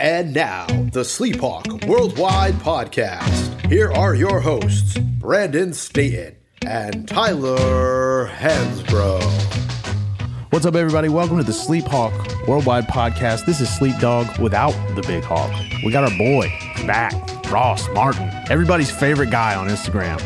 And now, the Sleephawk Worldwide Podcast. Here are your hosts, Brandon Staten and Tyler Hansbrough. What's up, everybody? Welcome to the Sleephawk Worldwide Podcast. This is Sleep Dawg without the Big Hawk. We got our boy back, Ross Martin, everybody's favorite guy on Instagram.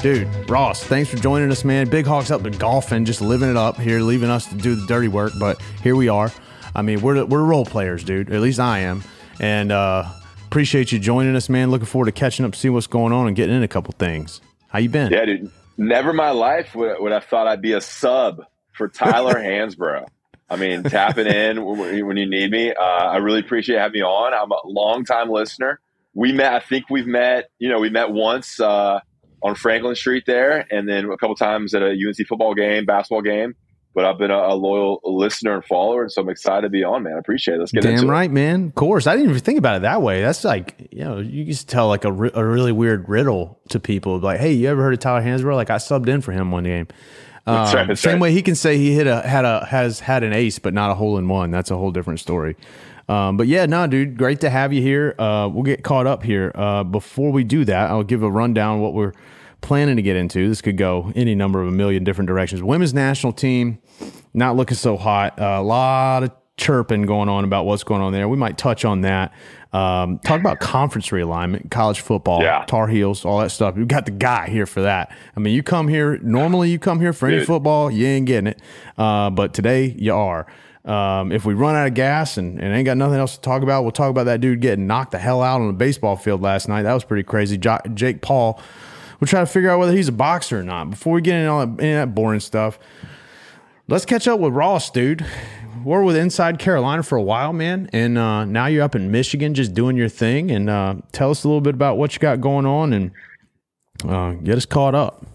Dude, Ross, thanks for joining us, man. Big Hawk's up to golfing, just living it up here, leaving us to do the dirty work, but here we are. I mean, we're we're role players, dude. At least I am, and uh, appreciate you joining us, man. Looking forward to catching up, see what's going on, and getting in a couple things. How you been? Yeah, dude. Never in my life would, would I thought I'd be a sub for Tyler Hansbrough. I mean, tapping in when you need me. Uh, I really appreciate having me on. I'm a longtime listener. We met. I think we've met. You know, we met once uh, on Franklin Street there, and then a couple times at a UNC football game, basketball game but I've been a, a, loyal listener and follower, and so I'm excited to be on, man. I appreciate it. Let's get Damn into right, it. man. Of course, I didn't even think about it that way. That's like you know, you just tell like a, a really weird riddle to people, like, "Hey, you ever heard of Tyler Hansbrough? Like, I subbed in for him one game." Um, that's right, that's same right. way he can say he hit a had a has had an ace, but not a hole in one. That's a whole different story. Um, but yeah, no, dude, great to have you here. Uh, we'll get caught up here. Uh, before we do that, I'll give a rundown what we're planning to get into. This could go any number of a million different directions. Women's national team not looking so hot. Uh, a lot of chirping going on about what's going on there. We might touch on that. Um, talk about conference realignment, college football, yeah. Tar Heels, all that stuff. We got the guy here for that. I mean, you come here normally. You come here for any football, you ain't getting it. Uh, but today you are. Um, if we run out of gas and, and ain't got nothing else to talk about, we'll talk about that dude getting knocked the hell out on the baseball field last night. That was pretty crazy. Jo- Jake Paul. We'll try to figure out whether he's a boxer or not. Before we get into all that, that boring stuff, let's catch up with Ross, dude. We're with Inside Carolina for a while, man, and uh, now you're up in Michigan, just doing your thing. And uh, tell us a little bit about what you got going on, and uh, get us caught up.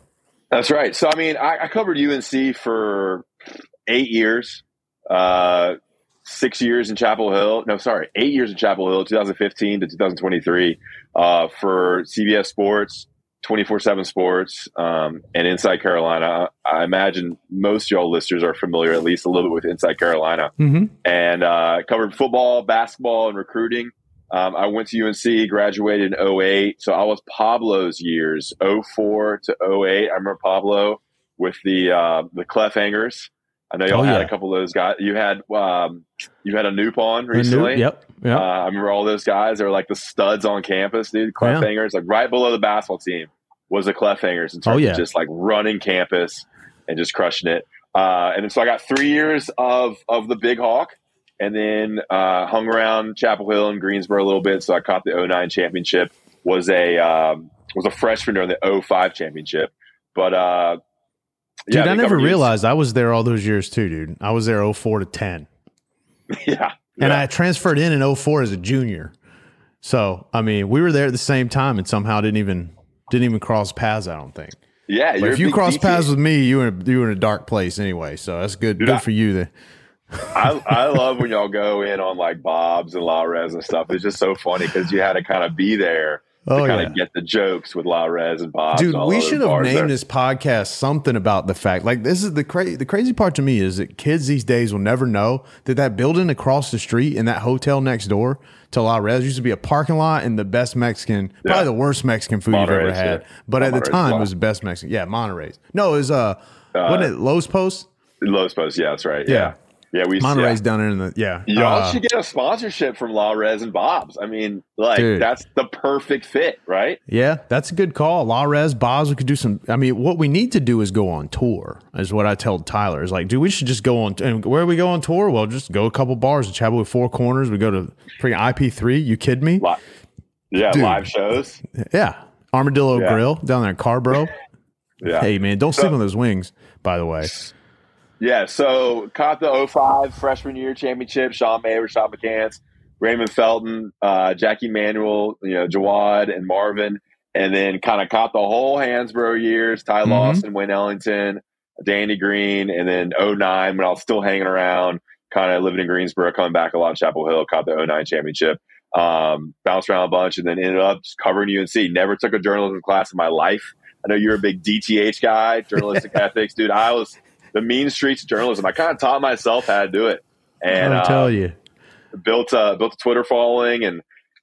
That's right. So, I mean, I, I covered UNC for eight years, uh, six years in Chapel Hill. No, sorry, eight years in Chapel Hill, 2015 to 2023, uh, for CBS Sports. 24 7 sports um, and inside carolina i imagine most y'all listeners are familiar at least a little bit with inside carolina mm-hmm. and uh, covered football basketball and recruiting um, i went to unc graduated in 08 so i was pablo's years 04 to 08 i remember pablo with the uh, the Hangers. I know y'all oh, had yeah. a couple of those guys. You had um, you had a Noop on recently. yep. Yep. Uh, I remember all those guys. They were like the studs on campus, dude. Cliffhangers, yeah. like right below the basketball team was the Cliffhangers in terms oh, yeah. of just like running campus and just crushing it. Uh, and so I got three years of of the Big Hawk, and then uh, hung around Chapel Hill and Greensboro a little bit. So I caught the 09 championship. Was a um, was a freshman during the 05 championship, but uh, Dude, I never realized I was there all those years too, dude. I was there 04 to 10. Yeah. And yeah. I transferred in in 04 as a junior. So, I mean, we were there at the same time and somehow didn't even didn't even cross paths, I don't think. Yeah, if you cross paths with me, you in you in a dark place anyway. So that's good. Dude, good I, for you. There. I, I love when y'all go in on like Bob's and La Res and stuff. It's just so funny because you had to kind of be there oh, kind yeah. of get the jokes with La Res and Bob. Dude, we should have named there. this podcast something about the fact. Like this is the crazy. The crazy part to me is that kids these days will never know that that building across the street and that hotel next door to La Res used to be a parking lot and the best Mexican, yeah. probably the worst Mexican food Monterey's, you've ever had. Yeah. But Monterey's at the time, it was the best Mexican. Yeah, Monterey's. No, it was uh, uh wasn't it Lowe's Post? Lowe's Post. Yeah, that's right. yeah. Yeah, we Monterey's yeah. down there in the yeah. Y'all uh, should get a sponsorship from La Res and Bob's. I mean, like dude. that's the perfect fit, right? Yeah, that's a good call. La Res, Bob's. We could do some. I mean, what we need to do is go on tour. Is what I told Tyler. Is like, dude, we should just go on. And where we go on tour? Well, just go a couple bars in Chapel with Four Corners. We go to freaking IP three. You kidding me? Yeah, dude. live shows. Yeah, Armadillo yeah. Grill down there in Carrboro. yeah. Hey man, don't sleep on those wings. By the way. Yeah, so caught the 05 freshman year championship. Sean May, Rashad McCants, Raymond Felton, uh, Jackie Manuel, you know, Jawad and Marvin, and then kind of caught the whole Hansbrough years. Ty mm-hmm. Lawson, Wayne Ellington, Danny Green, and then 09 when I was still hanging around, kind of living in Greensboro, coming back a lot of Chapel Hill, caught the 09 championship. Um, bounced around a bunch and then ended up just covering UNC. Never took a journalism class in my life. I know you're a big DTH guy, journalistic ethics, dude. I was the mean streets of journalism. I kind of taught myself how to do it. And I'll uh, tell you. built a built a Twitter following and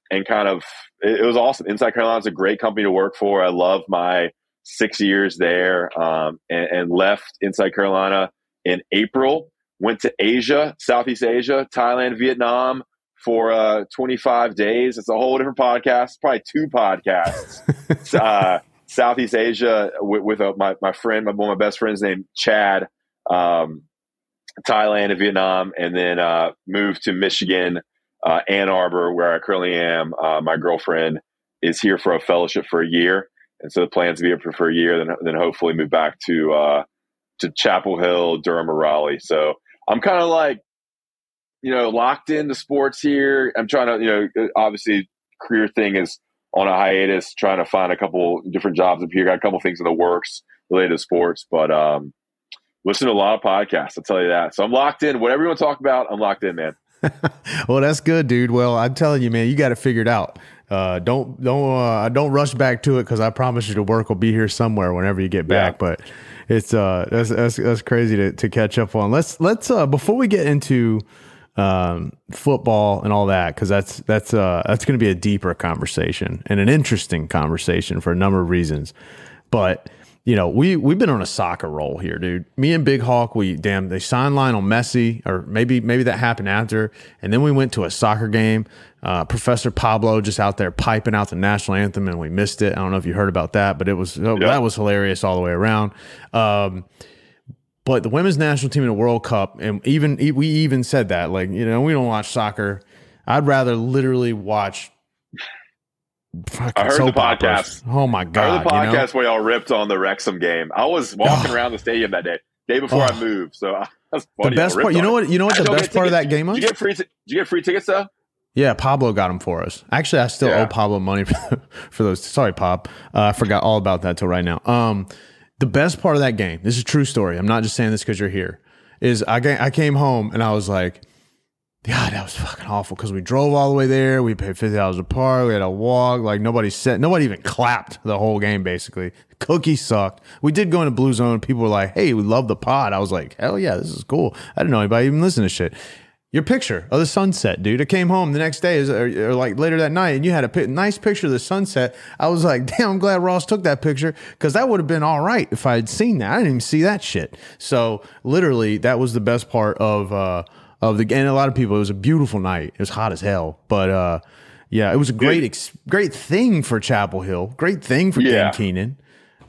and kind of it, it was awesome. Inside Carolina is a great company to work for. I love my six years there, um, and, and left Inside Carolina in April. Went to Asia, Southeast Asia, Thailand, Vietnam for uh, 25 days. It's a whole different podcast, probably two podcasts. uh, Southeast Asia with, with a, my, my friend, my, one of my best friends named Chad, um, Thailand and Vietnam, and then uh, moved to Michigan, uh, Ann Arbor, where I currently am. Uh, my girlfriend is here for a fellowship for a year, and so the plan to be here for a year, then then hopefully move back to uh, to Chapel Hill, Durham, or Raleigh. So I'm kind of like, you know, locked into sports here. I'm trying to, you know, obviously career thing is on a hiatus, trying to find a couple different jobs up here. Got a couple things in the works related to sports, but um, listen to a lot of podcasts. I'll tell you that. So I'm locked in. Whatever you want to talk about, I'm locked in, man. well, that's good, dude. Well, I'm telling you, man, you got it figured out. Uh, don't don't uh, don't rush back to it because I promise you the work will be here somewhere whenever you get back. Yeah. But it's uh that's that's, that's crazy to, to catch up on. Let's let's uh before we get into um, football and all that because that's that's uh, that's going to be a deeper conversation and an interesting conversation for a number of reasons. But you know, we we've been on a soccer roll here, dude. Me and Big Hawk, we damn they signed Lionel Messi, or maybe maybe that happened after, and then we went to a soccer game. Uh, Professor Pablo just out there piping out the national anthem, and we missed it. I don't know if you heard about that, but it was yeah. that was hilarious all the way around. Um, but the women's national team in the World Cup, and even we even said that, like you know, we don't watch soccer. I'd rather literally watch. I heard the podcast. Oh my god! I heard the podcast you know? where y'all ripped on the Wrexham game. I was walking around the stadium that day, day before oh. I moved. So that's funny. The best part, you know what? You know what the best part of that game was? Did you get free? T- did you get free tickets though? Yeah, Pablo got them for us. Actually, I still yeah. owe Pablo money for, for those. Sorry, Pop. Uh, I forgot all about that till right now. Um, the best part of that game, this is a true story. I'm not just saying this because you're here. Is I I came home and I was like, God, that was fucking awful because we drove all the way there. We paid fifty dollars a park. We had to walk. Like nobody said, nobody even clapped the whole game. Basically, cookie sucked. We did go into Blue Zone. People were like, "Hey, we love the pod." I was like, "Hell yeah, this is cool." I didn't know anybody even listen to shit your picture of the sunset, dude. I came home the next day, or, or like later that night, and you had a nice picture of the sunset. I was like, damn, I'm glad Ross took that picture because that would have been all right if I had seen that. I didn't even see that shit. So literally, that was the best part of uh, of the. And a lot of people, it was a beautiful night. It was hot as hell, but uh, yeah, it was a great ex- great thing for Chapel Hill. Great thing for yeah. Dan Kenan.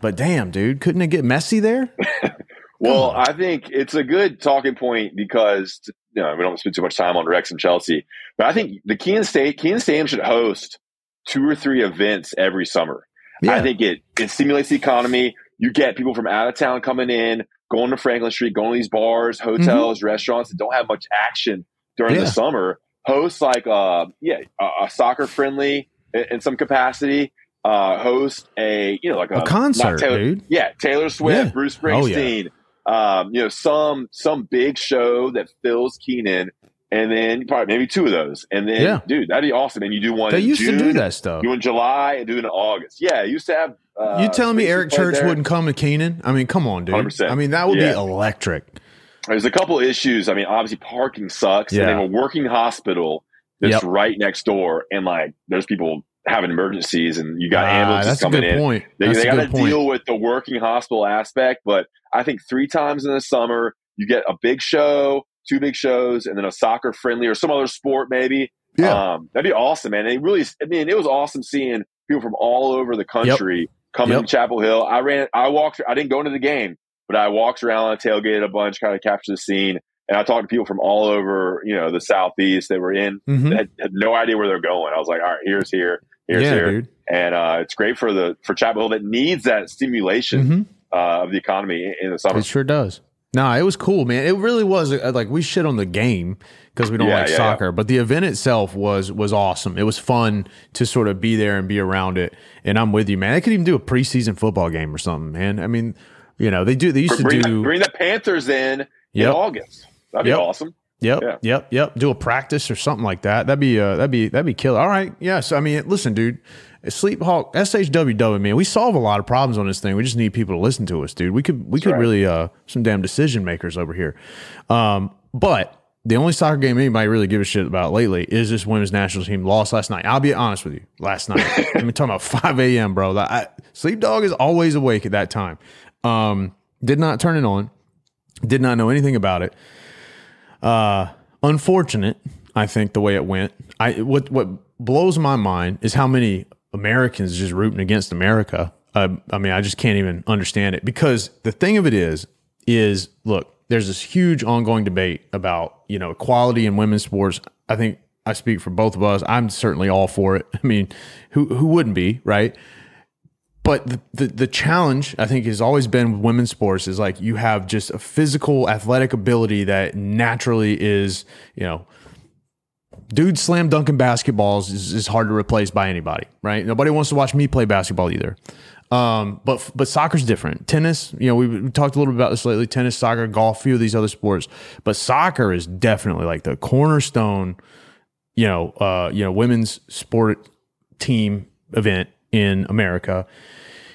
But damn, dude, couldn't it get messy there? well, I think it's a good talking point because you know, we don't spend too much time on Wrexham Chelsea, but I think the Kenan State Kenan Stadium should host two or three events every summer. Yeah. I think it it stimulates the economy. You get people from out of town coming in, going to Franklin Street, going to these bars, hotels, mm-hmm. restaurants that don't have much action during yeah. the summer. Host like uh yeah a, a soccer friendly in, in, some capacity. Uh, host a you know like a, a concert, Taylor, dude. Yeah, Taylor Swift, yeah. Bruce Springsteen. Oh, um, you know, some some big show that fills Kenan, and then probably maybe two of those, and then yeah. dude, that'd be awesome. And you do one. They used June, to do that stuff. You in July and do it in August. Yeah, used to have. Uh, you telling me Eric Church there. wouldn't come to Kenan? I mean, come on, dude. 100%. I mean, that would yeah. be electric. There's a couple issues. I mean, obviously parking sucks, yeah. and they have a working hospital that's yep. right next door, and like there's people having emergencies and you got ah, ambulances coming in. Point. They, they got to deal with the working hospital aspect, but I think three times in the summer you get a big show, two big shows, and then a soccer friendly or some other sport maybe. Yeah, um, that'd be awesome, man. And it really, I mean, it was awesome seeing people from all over the country yep. Coming yep. to Chapel Hill. I ran, I walked, I didn't go into the game, but I walked around, tailgated a bunch, kind of captured the scene. And I talked to people from all over, you know, the southeast that were in, mm-hmm. that had, had, no idea where they're going. I was like, all right, here's here, here's yeah, here, dude. and uh, it's great for the for Chapel Hill that needs that stimulation mm-hmm. uh, of the economy in the summer. It sure does. No, it was cool, man. It really was uh, like we shit on the game because we don't yeah, like yeah, soccer, yeah. but the event itself was was awesome. It was fun to sort of be there and be around it. And I'm with you, man. They could even do a preseason football game or something, man. I mean, you know, they do. They used bring to do the, bring the Panthers in yep. in August. That'd yep. be awesome. Yep, yep, yep. Do a practice or something like that. That'd be uh, that'd be that'd be killer. All right, yes. I mean, listen, dude. Sleep Hawk SHWW man, we solve a lot of problems on this thing. We just need people to listen to us, dude. We could we That's could right. really uh some damn decision makers over here. Um, but the only soccer game anybody really give a shit about lately is this women's national team lost last night. I'll be honest with you. Last night, I'm talking about 5 a.m., bro. I, sleep dawg is always awake at that time. Um, did not turn it on. Did not know anything about it. Uh, unfortunate, I think the way it went. I what what blows my mind is how many Americans just rooting against America. I mean, I just can't even understand it because the thing of it is, is look, there's this huge ongoing debate about you know equality in women's sports. I think I speak for both of us. I'm certainly all for it. I mean, who who wouldn't be, right? But the, the, the challenge I think has always been with women's sports is like you have just a physical athletic ability that naturally is you know dude slam dunking basketballs is, is hard to replace by anybody, right? Nobody wants to watch me play basketball either. Um, but but soccer's different. Tennis, you know, we, talked a little bit about this lately. Tennis, soccer, golf, few of these other sports, but soccer is definitely like the cornerstone. You know, uh, you know, women's sport team event in America,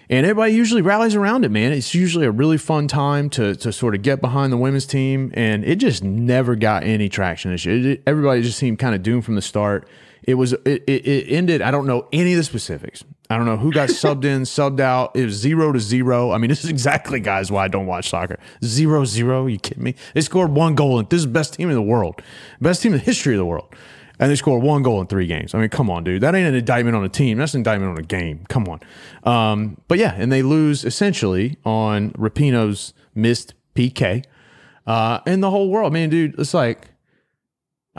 and everybody usually rallies around it. Man, it's usually a really fun time to to sort of get behind the women's team, and it just never got any traction this year. It, everybody just seemed kind of doomed from the start. It was it, it ended. I don't know any of the specifics. I don't know who got subbed in, subbed out. It was zero to zero. I mean, this is exactly, guys, why I don't watch soccer. Zero zero. You kidding me? They scored one goal, and this is the best team in the world, best team in the history of the world, and they scored one goal in three games. I mean, come on, dude. That ain't an indictment on a team. That's an indictment on a game. Come on. Um, but yeah, and they lose essentially on Rapinoe's missed PK, uh, and the whole world. I mean, dude, it's like.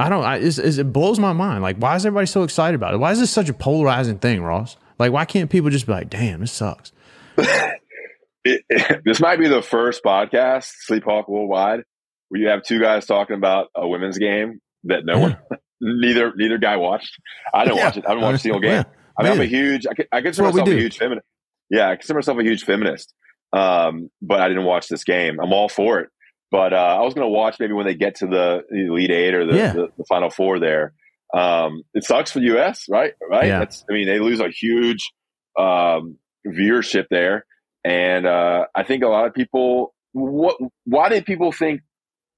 I don't. I, it's, it's, it blows my mind. Like, why is everybody so excited about it? Why is this such a polarizing thing, Ross? Like, why can't people just be like, damn, this sucks? it, it, this might be the first podcast, Sleep Hawk Worldwide, where you have two guys talking about a women's game that no yeah. one, neither neither guy watched. I didn't yeah. watch it. I didn't watch the whole game. Yeah. I mean, I'm a huge. I, I consider myself a huge feminist. Yeah, I consider myself a huge feminist. Um, but I didn't watch this game. I'm all for it. But uh, I was going to watch maybe when they get to the Elite Eight or the, the, the Final Four there. Um, it sucks for the US, right? Right. Yeah. That's, I mean, they lose a huge um, viewership there, and uh, I think a lot of people. What? Why did people think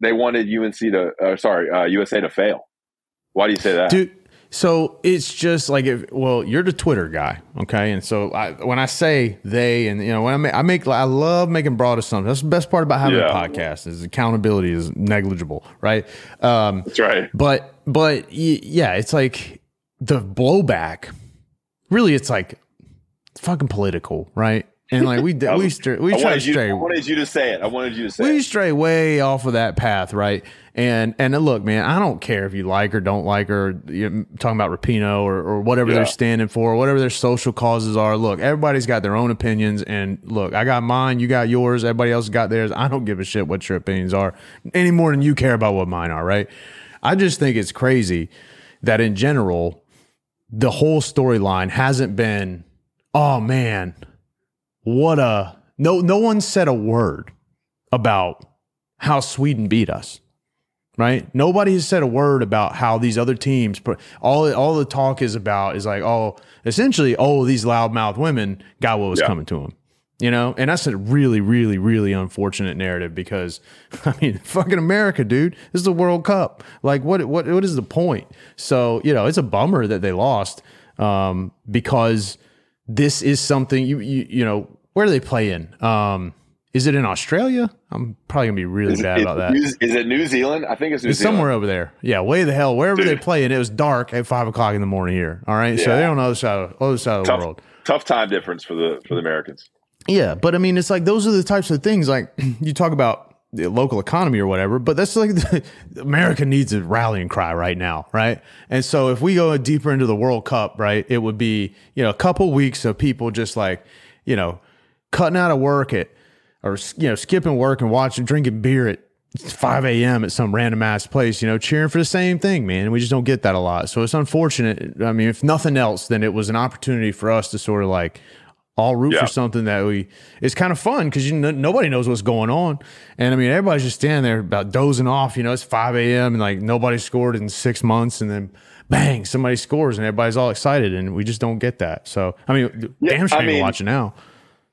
they wanted UNC to? Uh, sorry, uh, USA to fail? Why do you say that, dude? So it's just like if well, you're the Twitter guy, okay? And so I, when I say they, and you know, when I make, I make, I love making broad assumptions. That's the best part about having yeah. a podcast is accountability is negligible, right? Um, That's right. But but yeah, it's like the blowback. Really, it's like fucking political, right? And like we we stray, we try to stray. I wanted you to say it. I wanted you to say. We it. stray way off of that path, right? And and uh, look, man, I don't care if you like or don't like her. You're talking about Rapinoe or, or whatever yeah. they're standing for, or whatever their social causes are. Look, everybody's got their own opinions, and look, I got mine, you got yours, everybody else got theirs. I don't give a shit what your opinions are any more than you care about what mine are, right? I just think it's crazy that in general, the whole storyline hasn't been, oh man what a no no one said a word about how Sweden beat us. Right? Nobody has said a word about how these other teams all all the talk is about is like, oh, essentially, oh, these loudmouth women got what was yeah. coming to them. You know, and that's a really, really, really unfortunate narrative because I mean, fucking America, dude. This is the World Cup. Like, what, what, what is the point? So, you know, it's a bummer that they lost um, because this is something you you you know where do they play in? Um, is it in Australia? I'm probably gonna be really is bad it, about that. Is it New Zealand? I think it's New it's Zealand. somewhere over there. Yeah, way the hell wherever Dude. they play, and it was dark at five o'clock in the morning here. All right, yeah. so they're on the other side of other side of tough, the world. Tough time difference for the for the Americans. Yeah, but I mean, it's like those are the types of things like you talk about the local economy or whatever, but that's like the, America needs a rallying cry right now, right? And so if we go deeper into the World Cup, right, it would be you know a couple weeks of people just like you know cutting out of work at or you know skipping work and watching drinking beer at 5 a.m. at some random ass place, you know, cheering for the same thing, man. We just don't get that a lot. So it's unfortunate. I mean, if nothing else, then it was an opportunity for us to sort of like all root yeah. for something that we it's kind of fun because you know, nobody knows what's going on and i mean everybody's just standing there about dozing off you know it's 5 a.m and like nobody scored in six months and then bang somebody scores and everybody's all excited and we just don't get that so i mean yeah, damn shame I mean, watching now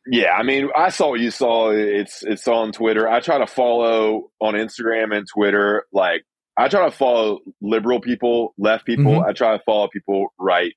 yeah i mean i saw what you saw it's it's on twitter i try to follow on instagram and twitter like I try to follow liberal people, left people. Mm-hmm. I try to follow people right,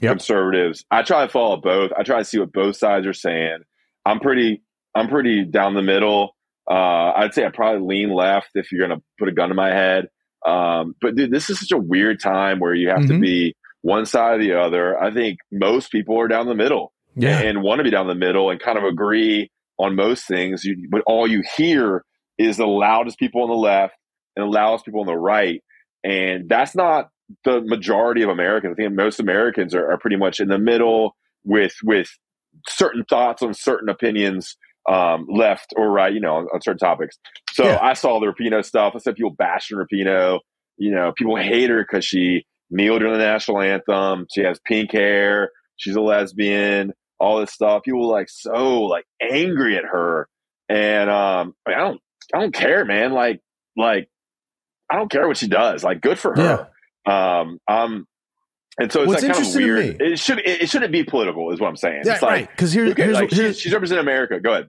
yep. conservatives. I try to follow both. I try to see what both sides are saying. I'm pretty I'm pretty down the middle. Uh, I'd say I probably lean left if you're gonna put a gun to my head. Um, but dude, this is such a weird time where you have mm-hmm. to be one side or the other. I think most people are down the middle, yeah, and, and want to be down the middle and kind of agree on most things. You, but all you hear is the loudest people on the left and the loudest people on the right, and that's not the majority of Americans. I think most Americans are, are pretty much in the middle with with certain thoughts on certain opinions um, left or right, you know, on, on certain topics. So yeah. I saw the Rapinoe stuff. I said people bashing Rapinoe. You know, people hate her because she kneeled during the national anthem. She has pink hair. She's a lesbian. All this stuff. People like so like angry at her, and um, I, mean, I don't, I don't care, man. Like, like, I don't care what she does. Like, good for her. Yeah. Um, um, and so it's What's like kind of weird. It should it, shouldn't be political, is what I'm saying. Yeah, it's like, right. Because here, okay, here's, like, here's, she's representing America. Go ahead.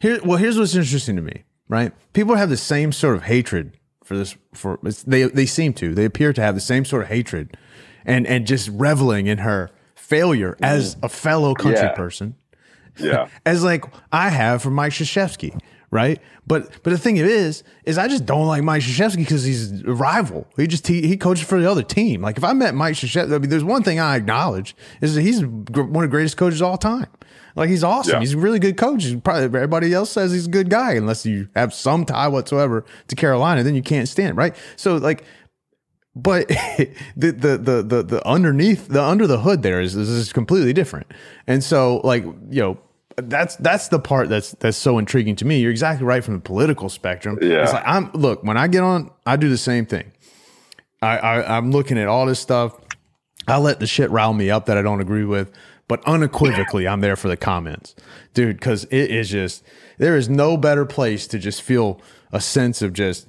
Here, well, here's what's interesting to me, right? People have the same sort of hatred for this. For they, they seem to. They appear to have the same sort of hatred, and and just reveling in her failure as mm. a fellow country yeah. person. Yeah, as like I have for Mike Krzyzewski, right? But but the thing is, is I just don't like Mike Krzyzewski because he's a rival. He just he, he coaches for the other team. Like if I met Mike Krzyzewski, I mean, there's one thing I acknowledge is that he's one of the greatest coaches of all time. Like he's awesome. Yeah. He's a really good coach. He's probably everybody else says he's a good guy, unless you have some tie whatsoever to Carolina, then you can't stand right. So like, but the, the the the the underneath the under the hood there is is completely different. And so like you know that's that's the part that's that's so intriguing to me. You're exactly right from the political spectrum. Yeah. It's like I'm look when I get on, I do the same thing. I, I I'm looking at all this stuff. I let the shit rile me up that I don't agree with but unequivocally, I'm there for the comments, dude, because it is just, there is no better place to just feel a sense of just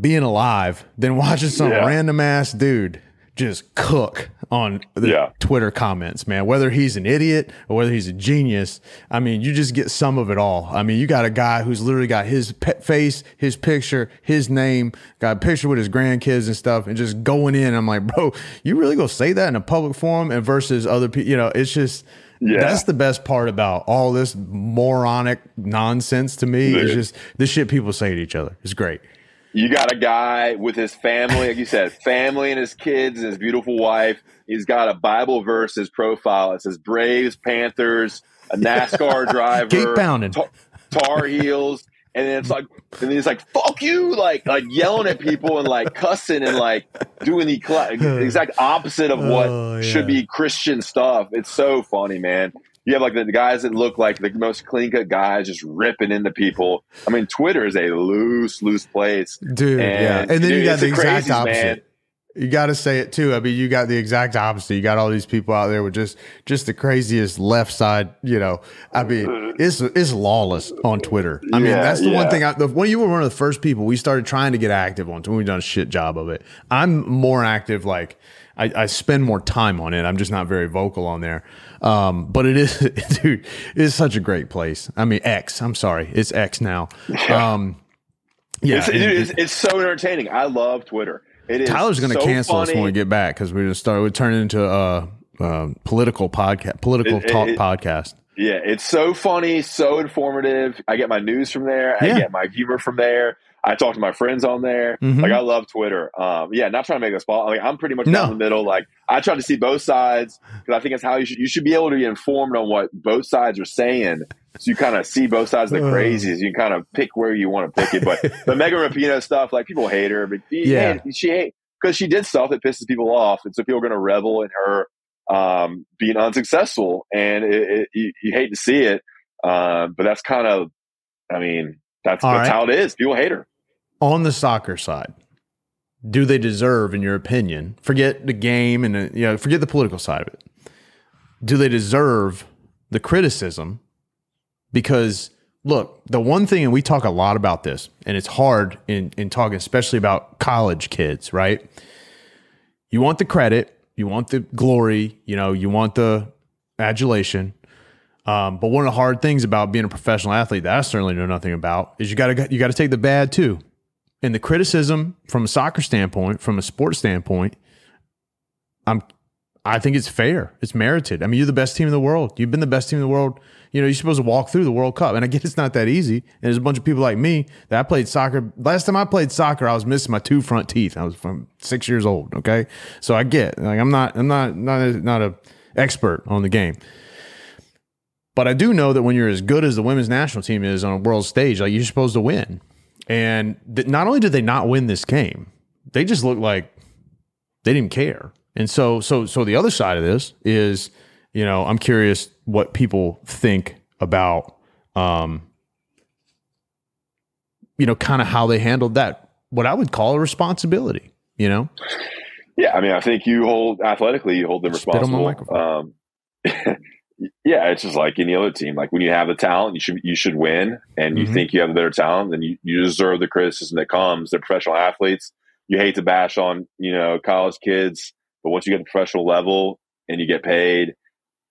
being alive than watching some yeah. random ass dude just cook on the yeah. Twitter comments, man. Whether he's an idiot or whether he's a genius, I mean, you just get some of it all. I mean, you got a guy who's literally got his face, his picture, his name, got a picture with his grandkids and stuff, and just going in. I'm like, bro, you really gonna say that in a public forum and versus other people? You know, it's just. Yeah. That's the best part about all this moronic nonsense to me. Dude. Is just the shit people say to each other. It's great. You got a guy with his family, like you said, family and his kids and his beautiful wife. He's got a Bible verse his profile. It says Braves, Panthers, a NASCAR driver, gate pounding, tar, tar heels, and then it's like, and then he's like, "Fuck you!" Like, like yelling at people and like cussing and like doing the exact opposite of what oh, yeah. should be Christian stuff. It's so funny, man you have like the, guys that look like the most clean cut guys just ripping into people. I mean, Twitter is a loose, loose place, dude. And, yeah, and then dude, you got the exact opposite. Man. You got to say it too. I mean, you got the exact opposite. You got all these people out there with just just the craziest left side. You know, I mean, it's it's lawless on Twitter. I mean, that's the yeah. one thing. I, the, when you were one of the first people, we started trying to get active on. Twitter. We've done a shit job of it. I'm more active. Like I, I spend more time on it. I'm just not very vocal on there. Um, but it is, dude, it's such a great place. I mean, X. I'm sorry, it's X now. Um, yeah, it's, it, it's, it's, so entertaining. I love Twitter. It is. Tyler's going to so cancel funny. us when we get back because we're going to start. We turn it into a, a political podcast, political it, talk podcast. Yeah, it's so funny, so informative. I get my news from there. I get my humor from there. I talk to my friends on there. Mm-hmm. Like I love Twitter. Um, yeah, not trying to make a spot. Like I'm pretty much no. down the middle. Like I try to see both sides because I think it's how you should. You should be able to be informed on what both sides are saying, so you kind of see both sides of the crazies. You kind of pick where you want to pick it. But the Megan Rapinoe stuff, like people hate her, but yeah, she hate because she did stuff that pisses people off, and so people are going to revel in her um, being unsuccessful, and it, it, you, you, hate to see it. Um, but that's kind of, I mean, that's, that's right. how it is. People hate her on the soccer side, do they deserve, in your opinion, forget the game and uh, you know, forget the political side of it. Do they deserve the criticism? Because look, the one thing, and we talk a lot about this, and it's hard in in talking, especially about college kids, right? You want the credit, you want the glory, you know, you want the adulation. Um, but one of the hard things about being a professional athlete that I certainly know nothing about is you got to you got to take the bad too And the criticism from a soccer standpoint, from a sports standpoint, I'm I think it's fair. It's merited. I mean, you're the best team in the world. You've been the best team in the world. You know, you're supposed to walk through the World Cup. And I get it's not that easy. And there's a bunch of people like me that I played soccer. Last time I played soccer, I was missing my two front teeth. I was from six years old. Okay. So I get like I'm not I'm not not not a expert on the game. But I do know that when you're as good as the women's national team is on a world stage, like you're supposed to win. And th- not only did they not win this game, they just looked like they didn't care. And so, so, so the other side of this is, you know, I'm curious what people think about, um, you know, kind of how they handled that, what I would call a responsibility, you know? Yeah. I mean, I think you hold athletically, you hold them responsible. Um, yeah, it's just like any other team. Like when you have the talent, you should you should win, and you mm-hmm. think you have the better talent, then you, you deserve the criticism that comes. They're professional athletes. You hate to bash on you know college kids but once you get to professional level and you get paid,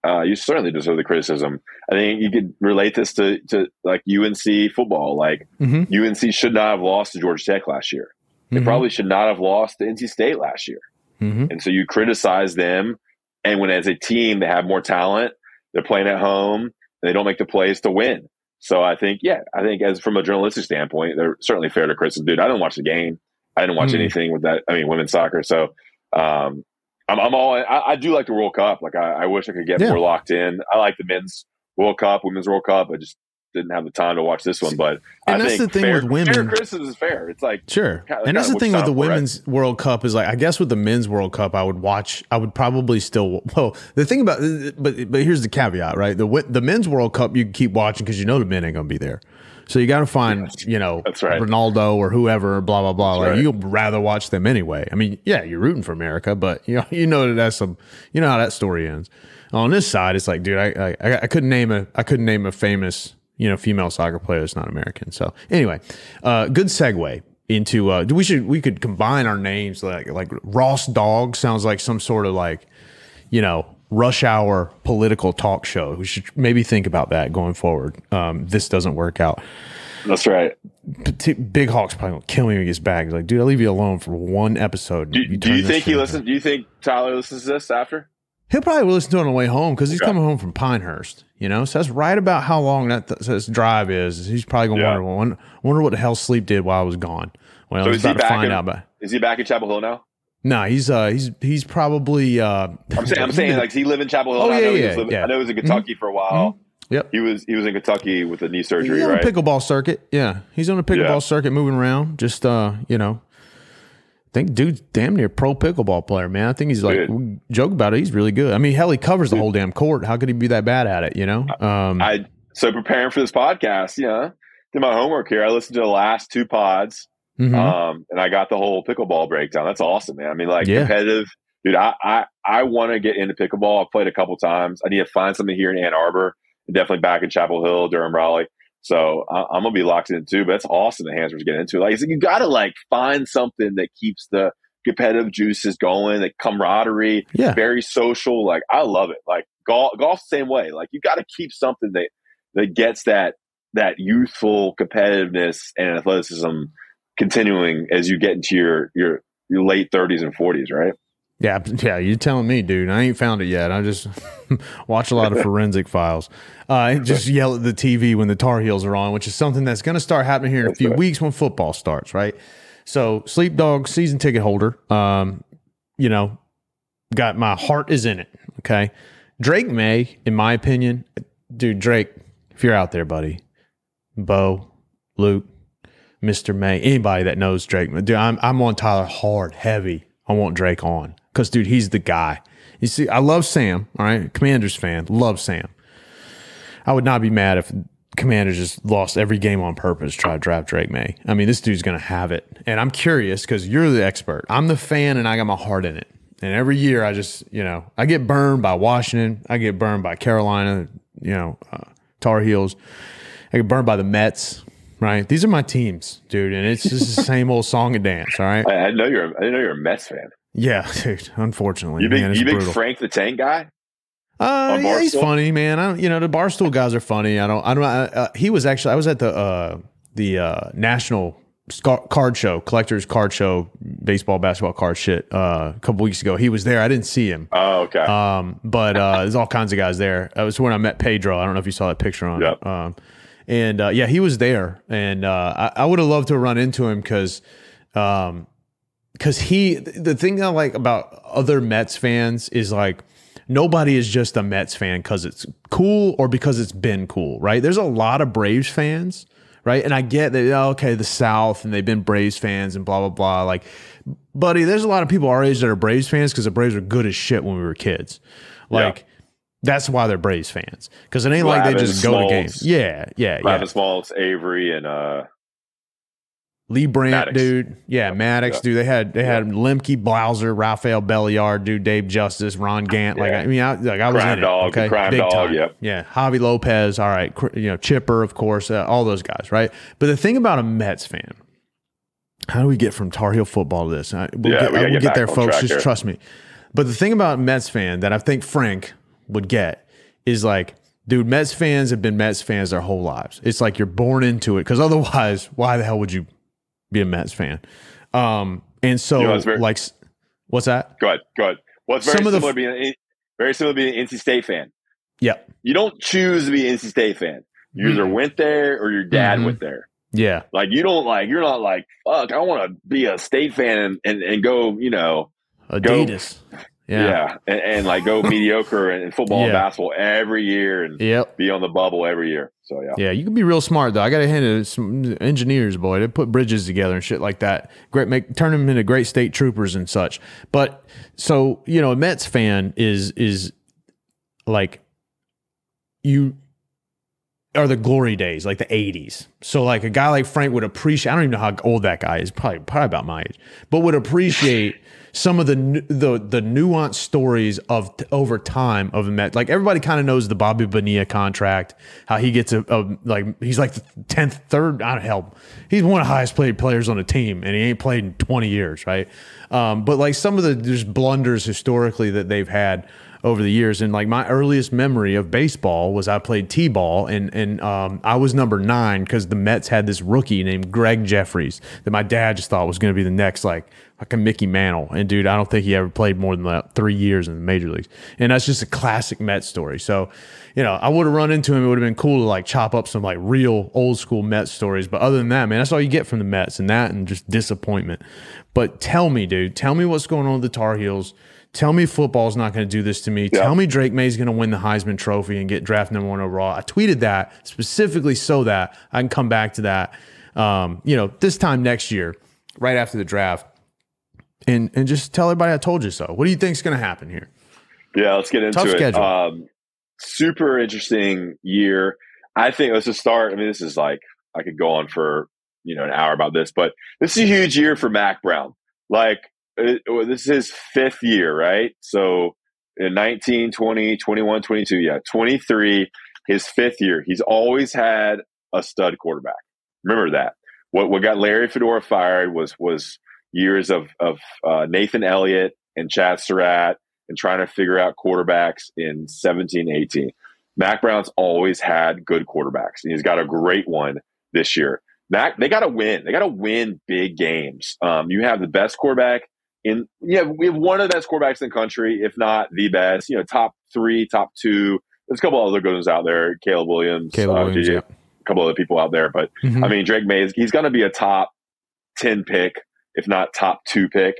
uh, you certainly deserve the criticism. I think you could relate this to, to like UNC football. Like mm-hmm. UNC should not have lost to Georgia Tech last year. They mm-hmm. probably should not have lost to NC State last year. Mm-hmm. And so you criticize them. And when as a team they have more talent, they're playing at home and they don't make the plays to win. So I think, yeah, I think as from a journalistic standpoint, they're certainly fair to Chris. Dude, I didn't watch the game. I didn't watch mm. anything with that. I mean, women's soccer. So um, I'm, I'm all. I, I, do like the World Cup. Like I, I wish I could get yeah. more locked in. I like the men's World Cup, women's World Cup. I just didn't have the time to watch this one. But and I that's the thing fair, with women. Fair criticism is fair. It's like sure, kind of, and that's the thing with the women's right. World Cup is like I guess with the men's World Cup, I would watch. I would probably still. Well, the thing about but but here's the caveat, right? The the men's World Cup you can keep watching because you know the men ain't gonna be there. So you got to find, yes. you know, That's right. Ronaldo or whoever, blah blah blah. That's like right. you'd rather watch them anyway. I mean, yeah, you're rooting for America, but you know, you know that that's some, you know how that story ends. On this side, it's like, dude, I, I I couldn't name a I couldn't name a famous you know female soccer player that's not American. So anyway, uh, good segue into uh, we should we could combine our names like like Ross Dog sounds like some sort of like you know rush hour political talk show. We should maybe think about that going forward. Um, this doesn't work out. That's right. Big Hawk's probably gonna kill me when he gets back. He's like, dude, I'll leave you alone for one episode. Do you, do you think he listens? Do you think Tyler listens to this after? He'll probably listen to it on the way home because he's coming home from Pinehurst. You know, so that's right about how long that th- drive is. He's probably gonna yeah. wonder, wonder what the hell sleep did while I was gone. Well, so I was about to find in, out. But is he back in Chapel Hill now? No, he's uh he's he's probably uh I'm saying I'm saying like he live in Chapel Hill. Oh, yeah, I know yeah, living, yeah. I know he was in Kentucky mm-hmm. for a while. Mm-hmm. Yep. He was he was in Kentucky with a knee surgery, he's on right? a pickleball circuit. Yeah. He's on a pickleball yeah. circuit moving around. Just uh, you know. I think dude's damn near pro pickleball player, man. I think he's like joke about it. He's really good. I mean, hell, he covers the whole damn court. How could he be that bad at it? You know. Um, I so preparing for this podcast, yeah, did my homework here. I listened to the last two pods Mm-hmm. Um, and I got the whole pickleball breakdown. That's awesome, man. I mean, like yeah. competitive, dude. I I, I want to get into pickleball. I've played a couple times. I need to find something here in Ann Arbor, definitely back in Chapel Hill, Durham, Raleigh. So I, am gonna be locked in too. But it's awesome that Hansbrough's getting into. It. Like you got to like find something that keeps the competitive juices going, the camaraderie, yeah. very social. Like I love it. Like golf, golf same way. Like you got to keep something that that gets that that youthful competitiveness and athleticism continuing as you get into your your, your late 30s and 40s, right? Yeah, yeah, you're telling me, dude. I ain't found it yet. I just watch a lot of forensic files. Uh, just yell at the TV when the Tar Heels are on, which is something that's going to start happening here in a few right. weeks when football starts, right? So, Sleep Dawg season ticket holder, um, you know, got my heart is in it. Okay, Drake Maye, in my opinion, dude, Drake, if you're out there, buddy, Bo, Luke, Mr. Maye, anybody that knows Drake. Dude, I'm, I'm on Tyler hard, heavy. I want Drake on because, dude, he's the guy. You see, I love Sam. All right, Commanders fan, love Sam. I would not be mad if Commanders just lost every game on purpose, try to draft Drake Maye. I mean, this dude's to have it. And I'm curious because you're the expert. I'm the fan and I got my heart in it. And every year I just, you know, I get burned by Washington. I get burned by Carolina, you know, uh, Tar Heels. I get burned by the Mets right? These are my teams, dude, and it's just the same old song and dance. All right. I, I know you're. I know you're a Mets fan. Yeah, dude. Unfortunately, you big, man, you big Frank the Tank guy. Uh, yeah, he's funny, man. I, you know, the barstool guys are funny. I don't. I don't. Uh, he was actually. I was at the uh, the uh, national card show, collector's card show, baseball, basketball card shit. Uh, a couple weeks ago, he was there. I didn't see him. Oh, okay. Um, but uh, there's all kinds of guys there. That was when I met Pedro. I don't know if you saw that picture on. Yep. Um, and uh, yeah, he was there, and uh, I, I would have loved to run into him because, um, because he the thing I like about other Mets fans is like nobody is just a Mets fan because it's cool or because it's been cool, right? There's a lot of Braves fans right? And I get that, oh, okay, the South and they've been Braves fans and blah, blah, blah. Like, buddy, there's a lot of people our age that are Braves fans because the Braves were good as shit when we were kids. Like, yeah. that's why they're Braves fans because it ain't like they just go to games. Yeah, yeah, Glavine yeah. Smoltz, Avery, and uh, Leibrandt, dude. Yeah, Maddux, dude. They had they had Lemke, Blauser, Rafael Belliard, dude, Dave Justice, Ron Gant. Like, I mean, I, like I was crime in dog, it, okay? crime Big dog, time. Yep. Yeah, Javi Lopez. All right, you know Chipper, of course, uh, all those guys, right? But the thing about a Mets fan, how do we get from Tar Heel football to this? we'll yeah, get, we we'll get, get there, folks. Just here. trust me. But the thing about Mets fan that I think Frank would get is like dude, Mets fans have been Mets fans their whole lives. It's like you're born into it because otherwise, why the hell would you be a Mets fan. Um, and so you know, very, like, what's that? Go ahead. Go ahead. Well, it's very Some similar the, being very similar being an NC State fan. Yeah. You don't choose to be an NC State fan. You either mm-hmm. went there or your dad mm-hmm. went there. Yeah. Like you don't like you're not like fuck. I want to be a state fan and, and, and go you know Adidas. Go, yeah, yeah. And, and, like go mediocre in football yeah. and basketball every year, and yep. be on the bubble every year. So yeah, yeah, you can be real smart though. I got to hand it some engineers, boy. They put bridges together and shit like that. Great, make turn them into great state troopers and such. But so you know, a Mets fan is is like you are the glory days, like the 80s. So like a guy like Frank would appreciate I don't even know how old that guy is, probably probably about my age, but would appreciate some of the the the nuanced stories of over time of the Met. Like everybody kind of knows the Bobby Bonilla contract, how he gets a, a like he's like the tenth, third. I don't help. He's one of the highest paid players on the team, and he ain't played in twenty years, right? Um, but like some of the just blunders historically that they've had over the years. And like my earliest memory of baseball was I played t-ball and and um, I was number nine because the Mets had this rookie named Gregg Jefferies that my dad just thought was going to be the next like like a Mickey Mantle. And dude, I don't think he ever played more than like three years in the major leagues. And that's just a classic Mets story. So, you know, I would have run into him. It would have been cool to like chop up some like real old school Mets stories. But other than that, man, that's all you get from the Mets and that and just disappointment. But tell me, dude, tell me what's going on with the Tar Heels. Tell me football's not going to do this to me. Yeah. Tell me Drake Maye's going to win the Heisman Trophy and get draft number one overall. I tweeted that specifically so that I can come back to that, um, you know, this time next year, right after the draft, and and just tell everybody I told you so. What do you think is going to happen here? Yeah, let's get into Tough it. Schedule. Um, super interesting year. I think let's just start. I mean, this is like I could go on for you know an hour about this, but this is a huge year for Mack Brown. Like it, this is his fifth year, right? So in 19, 20, 21, 22, yeah, 23, his fifth year. He's always had a stud quarterback. Remember that. What what got Larry Fedora fired was was years of of uh, Nathan Elliott and Chazz Surratt and trying to figure out quarterbacks in 17, 18. Mack Brown's always had good quarterbacks, and he's got a great one this year. Mack, they got to win. They got to win big games. Um, you have the best quarterback in yeah, we have one of the best quarterbacks in the country, if not the best. You know, top three, top two. There's a couple other good ones out there. Caleb Williams, Caleb uh, Williams, yeah. a couple other people out there. But mm-hmm. I mean, Drake Maye, he's going to be a top ten pick, if not top two pick.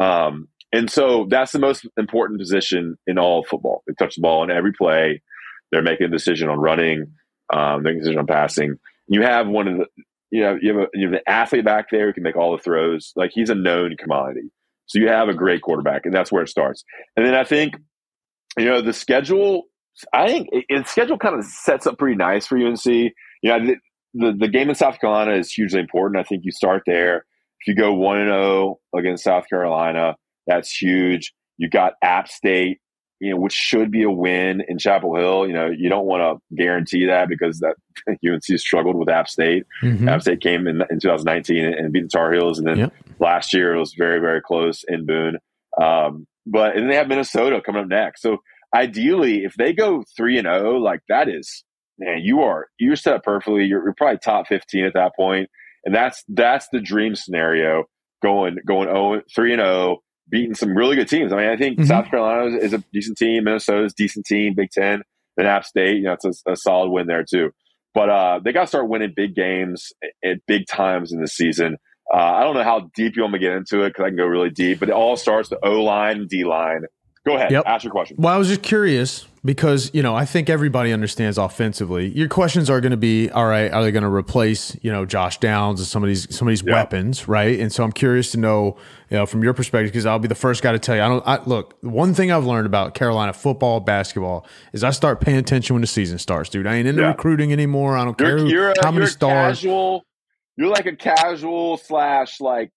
Um, and so that's the most important position in all football. They touch the ball in every play. They're making a decision on running, um, making a decision on passing. You have one of the, you know, you have, a, you have an athlete back there who can make all the throws. Like he's a known commodity. So you have a great quarterback, and that's where it starts. And then I think, you know, the schedule. I think the schedule kind of sets up pretty nice for UNC. You know, the, the, the game in South Carolina is hugely important. I think you start there. If you go one and zero oh against South Carolina, that's huge. You got App State you know, which should be a win in Chapel Hill. You know, you don't want to guarantee that because that UNC struggled with App State. Mm-hmm. App State came in, in 2019 and beat the Tar Heels, and then yep. last year it was very, very close in Boone. Um, but and they have Minnesota coming up next. So ideally, if they go three and zero, oh, like that is man, you are you're set up perfectly. You're, you're probably top 15 at that point. And that's that's the dream scenario. Going going 0, 3 and 0, beating some really good teams. I mean, I think mm-hmm. South Carolina is a decent team, Minnesota's decent team, Big Ten, then App State. You know, it's a, a solid win there too. But uh, they got to start winning big games at big times in the season. Uh, I don't know how deep you want to get into it because I can go really deep, but it all starts with O line, D line. Go ahead, yep. ask your question. Well, I was just curious because you know I think everybody understands offensively. Your questions are going to be all right. Are they going to replace you know Josh Downs and some of these some of these yep. weapons, right? And so I'm curious to know you know from your perspective because I'll be the first guy to tell you. I don't I, look. One thing I've learned about Carolina football, basketball is I start paying attention when the season starts, dude. I ain't into yeah. recruiting anymore. I don't you're, care you're how a, many stars. Casual, you're like a casual slash like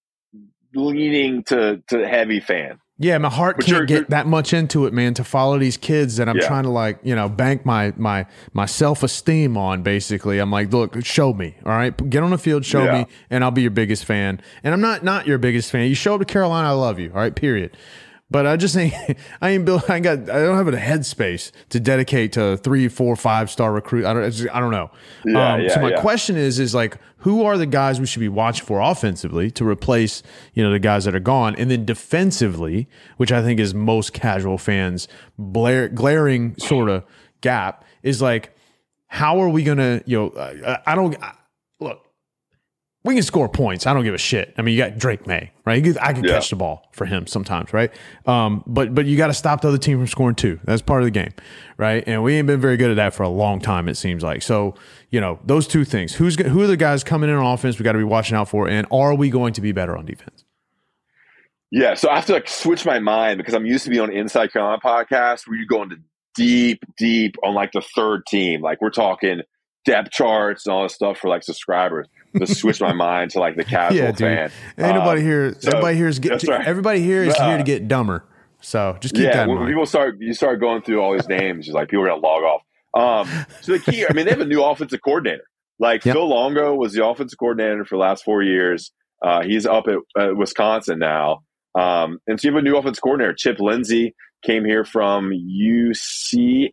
leaning to to heavy fan. Yeah, my heart but can't get that much into it, man, to follow these kids that I'm yeah. trying to like, you know, bank my my my self esteem on. Basically, I'm like, look, show me, all right, get on the field, show yeah. me, and I'll be your biggest fan. And I'm not not your biggest fan. You show up to Carolina, I love you, all right, period. But I just ain't, I ain't built, I got, I don't have a headspace to dedicate to three, four, five star recruit. I don't, I don't know. Yeah, um, yeah, so my yeah. question is, is like, who are the guys we should be watching for offensively to replace, you know, the guys that are gone, and then defensively, which I think is most casual fans blare, glaring sort of gap is like, how are we gonna, you know, I, I don't. I, we can score points. I don't give a shit. I mean, you got Drake Maye, right? I can yeah. catch the ball for him sometimes, right? Um, but but you got to stop the other team from scoring too. That's part of the game, right? And we ain't been very good at that for a long time. It seems like. So you know those two things. Who's who are the guys coming in on offense? We got to be watching out for, and are we going to be better on defense? Yeah, so I have to like switch my mind because I'm used to be on Inside Carolina podcast where you go into deep, deep on like the third team. Like we're talking depth charts and all this stuff for like subscribers to switch my mind to like the casual yeah, fan. Ain't nobody um, here. So, everybody here is get, right. everybody here is uh, here to get dumber. So just keep yeah, that when mind. people start you start going through all these names, just like people are gonna log off. Um, so the key, I mean, they have a new offensive coordinator. Like yep. Phil Longo was the offensive coordinator for the last four years. Uh, he's up at uh, Wisconsin now. Um, and so you have a new offensive coordinator. Chip Lindsey came here from UCF.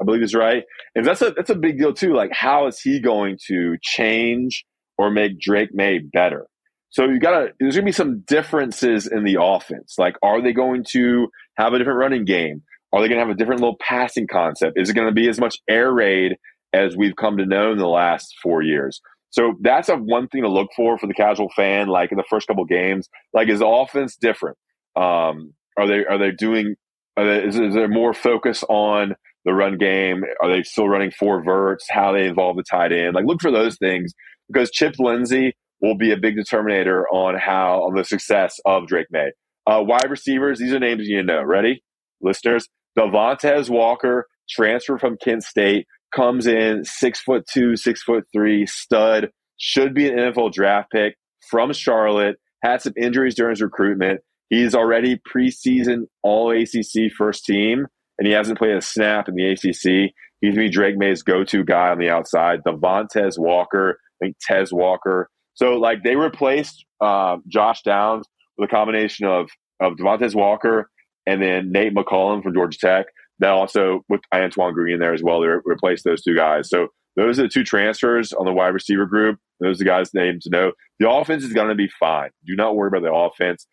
I believe is right. And that's a that's a big deal too. Like, how is he going to change or make Drake Maye better? So you gotta there's gonna be some differences in the offense. Like, are they going to have a different running game? Are they gonna have a different little passing concept? Is it gonna be as much air raid as we've come to know in the last four years? So that's a one thing to look for for the casual fan. Like in the first couple games, like is offense different? Um, are they are they doing? Are they, is, is there more focus on the run game? Are they still running four verts? How they involve the tight end? Like look for those things because Chip Lindsey will be a big determinator on how on the success of Drake Maye. Uh, wide receivers, these are names you know. Ready, listeners? Devontez Walker, transfer from Kent State, comes in six foot two, six foot three, stud, should be an NFL draft pick from Charlotte. Had some injuries during his recruitment. He's already preseason All ACC first team and he hasn't played a snap in the ACC. He's going to be Drake Maye's go-to guy on the outside. Devontez Walker, I think Tez Walker. So like they replaced uh, Josh Downs with a combination of of Devontez Walker and then Nate McCollum from Georgia Tech. That also with Antoine Green there as well. They replaced those two guys. So those are the two transfers on the wide receiver group. Those are the guys' names to know. The offense is going to be fine. Do not worry about the offense.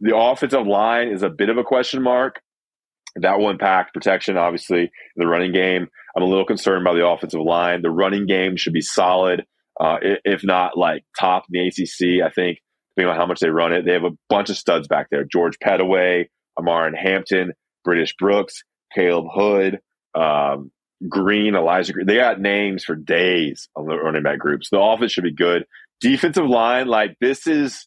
The offensive line is a bit of a question mark. That will impact protection, obviously, the running game. I'm a little concerned about the offensive line. The running game should be solid, uh, if not like top in the ACC. I think, depending on how much they run it, they have a bunch of studs back there George Pettaway, Omarion Hampton, British Brooks, Caleb Hood, um, Green, Elijah Green. They got names for days on the running back groups. The offense should be good. Defensive line, like this is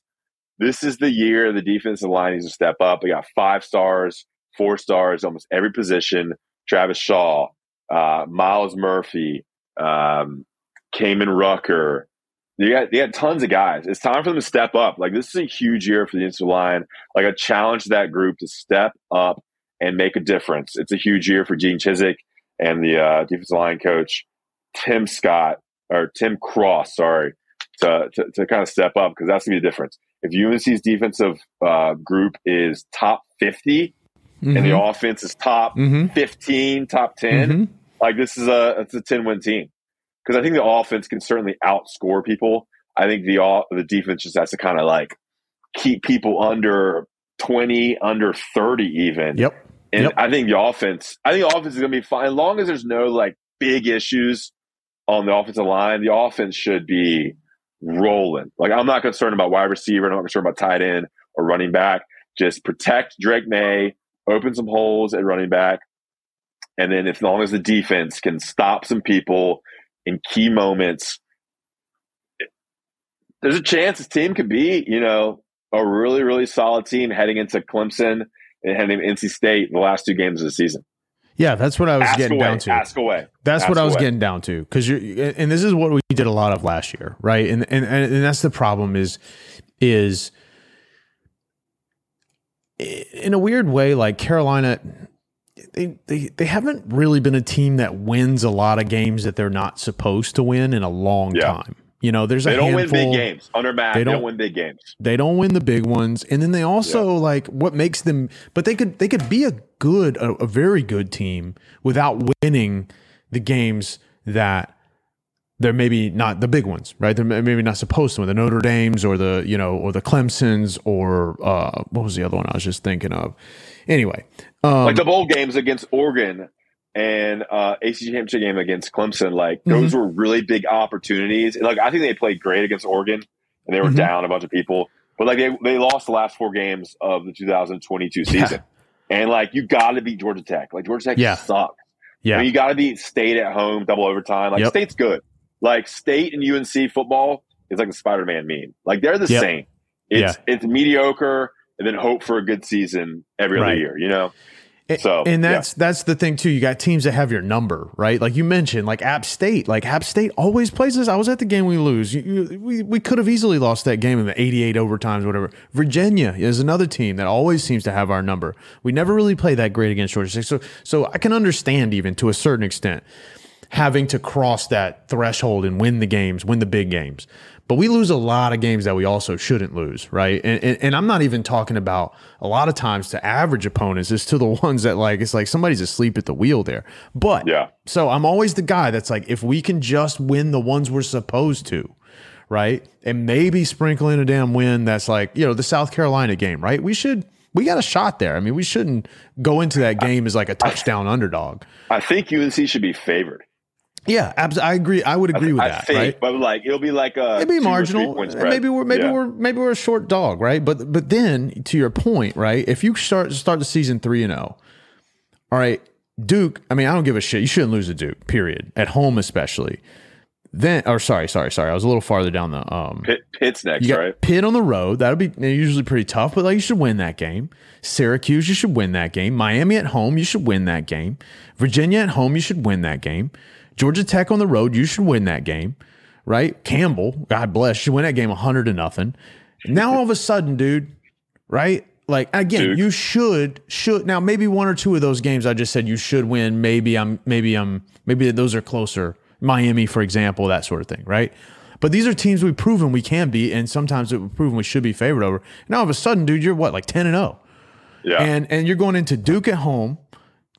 this is the year the defensive line needs to step up. They got five stars four stars, almost every position. Travis Shaw, uh, Myles Murphy, um, Kaimon Rucker. You got, they got tons of guys. It's time for them to step up. Like this is a huge year for the inside line. Like a challenge that group to step up and make a difference. It's a huge year for Gene Chizik and the uh, defensive line coach Tim Scott or Tim Cross. Sorry, to to, to kind of step up because that's gonna be the difference. If UNC's defensive uh, group is top fifty, mm-hmm. and the mm-hmm. offense is top mm-hmm. 15, top 10, mm-hmm. like this is a it's a 10 win team. Because I think the offense can certainly outscore people I think the the defense just has to kind of like keep people under 20, under 30 even. Yep. And yep. I think the offense, I think the offense is going to be fine. As long as there's no like big issues on the offensive line, the offense should be rolling. Like I'm not concerned about wide receiver. I'm not concerned about tight end or running back. Just protect Drake Maye, open some holes at running back. And then as long as the defense can stop some people in key moments, there's a chance this team could be, you know, a really, really solid team heading into Clemson and heading into NC State in the last two games of the season. Yeah, that's what I was ask getting away, down to. Ask away. That's ask what I was away. getting down to because you're, and this is what we did a lot of last year, right? And and and that's the problem is, is in a weird way, like Carolina, they they they haven't really been a team that wins a lot of games that they're not supposed to win in a long Yeah. time. You know, there's a They a don't handful, win big games. Under Matt, They they don't, don't- win big games. they don't win the big ones, and then they also like what makes them. But they could they could be a good, a, a very good team without winning the games that they're maybe not the big ones, right? They're maybe not supposed to win the Notre Dames or the you know or the Clemson's or uh, what was the other one I was just thinking of. Anyway, um, like the bowl games against Oregon and uh, ACC championship game against Clemson, like those were really big opportunities. Like I think they played great against Oregon, and they were Mhm. down a bunch of people, but like they they lost the last four games of the 2022 season, and like you got to beat Georgia Tech. Like Georgia Tech Yeah. sucks. yeah, I mean, you got to beat State at home, double overtime. Like Yep. State's good. Like State and UNC football is like the Spider Man meme. Like they're the Yep. same. It's it's mediocre, and then hope for a good season every other year. You know. So, and yeah. that's that's the thing too. You got teams that have your number, right? Like you mentioned, like App State. Like App State always plays us. I was at the game we lose. You, you, we we could have easily lost that game in the 88 overtimes, whatever. Virginia is another team that always seems to have our number. We never really play that great against Georgia State. So so I can understand even to a certain extent having to cross that threshold and win the games, win the big games. But we lose a lot of games that we also shouldn't lose, right? And, and, and I'm not even talking about a lot of times to average opponents, it's to the ones that like, it's like somebody's asleep at the wheel there. But Yeah. so I'm always the guy that's like, if we can just win the ones we're supposed to, right? And maybe sprinkle in a damn win that's like, you know, the South Carolina game, right? We should, we got a shot there. I mean, we shouldn't go into that game as like a touchdown underdog. I think UNC should be favored. Yeah, abs- I agree. I would agree with I that, think, right? but like it'll be like a It'd be two or three marginal. Maybe we're maybe Yeah. we're maybe we're a short dog, right? But but then to your point, right? If you start start the season three and zero, all right, Duke. I mean, I don't give a shit. You shouldn't lose to Duke. Period. At home, especially. Then, or sorry, sorry, sorry. I was a little farther down the um. Pitt, Pitt's next, right? Pitt on the road. That'll be usually pretty tough, but like you should win that game. Syracuse, you should win that game. Miami at home, you should win that game. Virginia at home, you should win that game. Georgia Tech on the road, you should win that game. Right? Campbell, God bless, you should win that game 100 to nothing. Now all of a sudden, dude, right? Like again, Dude. you should should now maybe one or two of those games I just said you should win. Maybe I'm maybe I'm maybe those are closer. Miami, for example, that sort of thing, right? But these are teams we've proven we can beat, and sometimes we've proven we should be favored over. Now all of a sudden, dude, you're what like ten and zero, Yeah. and and you're going into Duke at home.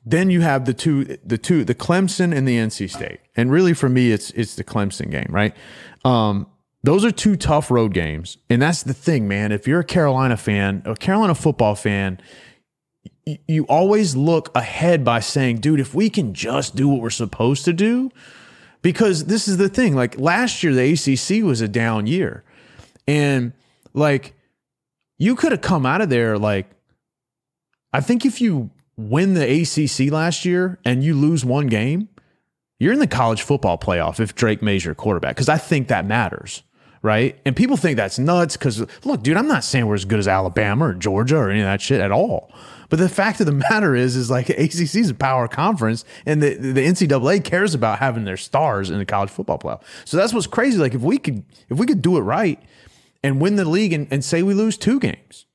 Then you have the two, the two, the Clemson and the NC State, and really for me, it's it's the Clemson game, right? Um, those are two tough road games, and that's the thing, man. If you're a Carolina fan, a Carolina football fan, you always look ahead by saying, dude, if we can just do what we're supposed to do, because this is the thing. Like last year, the ACC was a down year, and like you could have come out of there like I think if you win the ACC last year and you lose one game, you're in the college football playoff if Drake Maye's your quarterback because I think that matters, right? And people think that's nuts because look, dude, I'm not saying we're as good as Alabama or Georgia or any of that shit at all. But the fact of the matter is, is like ACC is a power conference, and the the NCAA cares about having their stars in the college football playoff. So that's what's crazy. Like if we could if we could do it right and win the league and, and say we lose two games,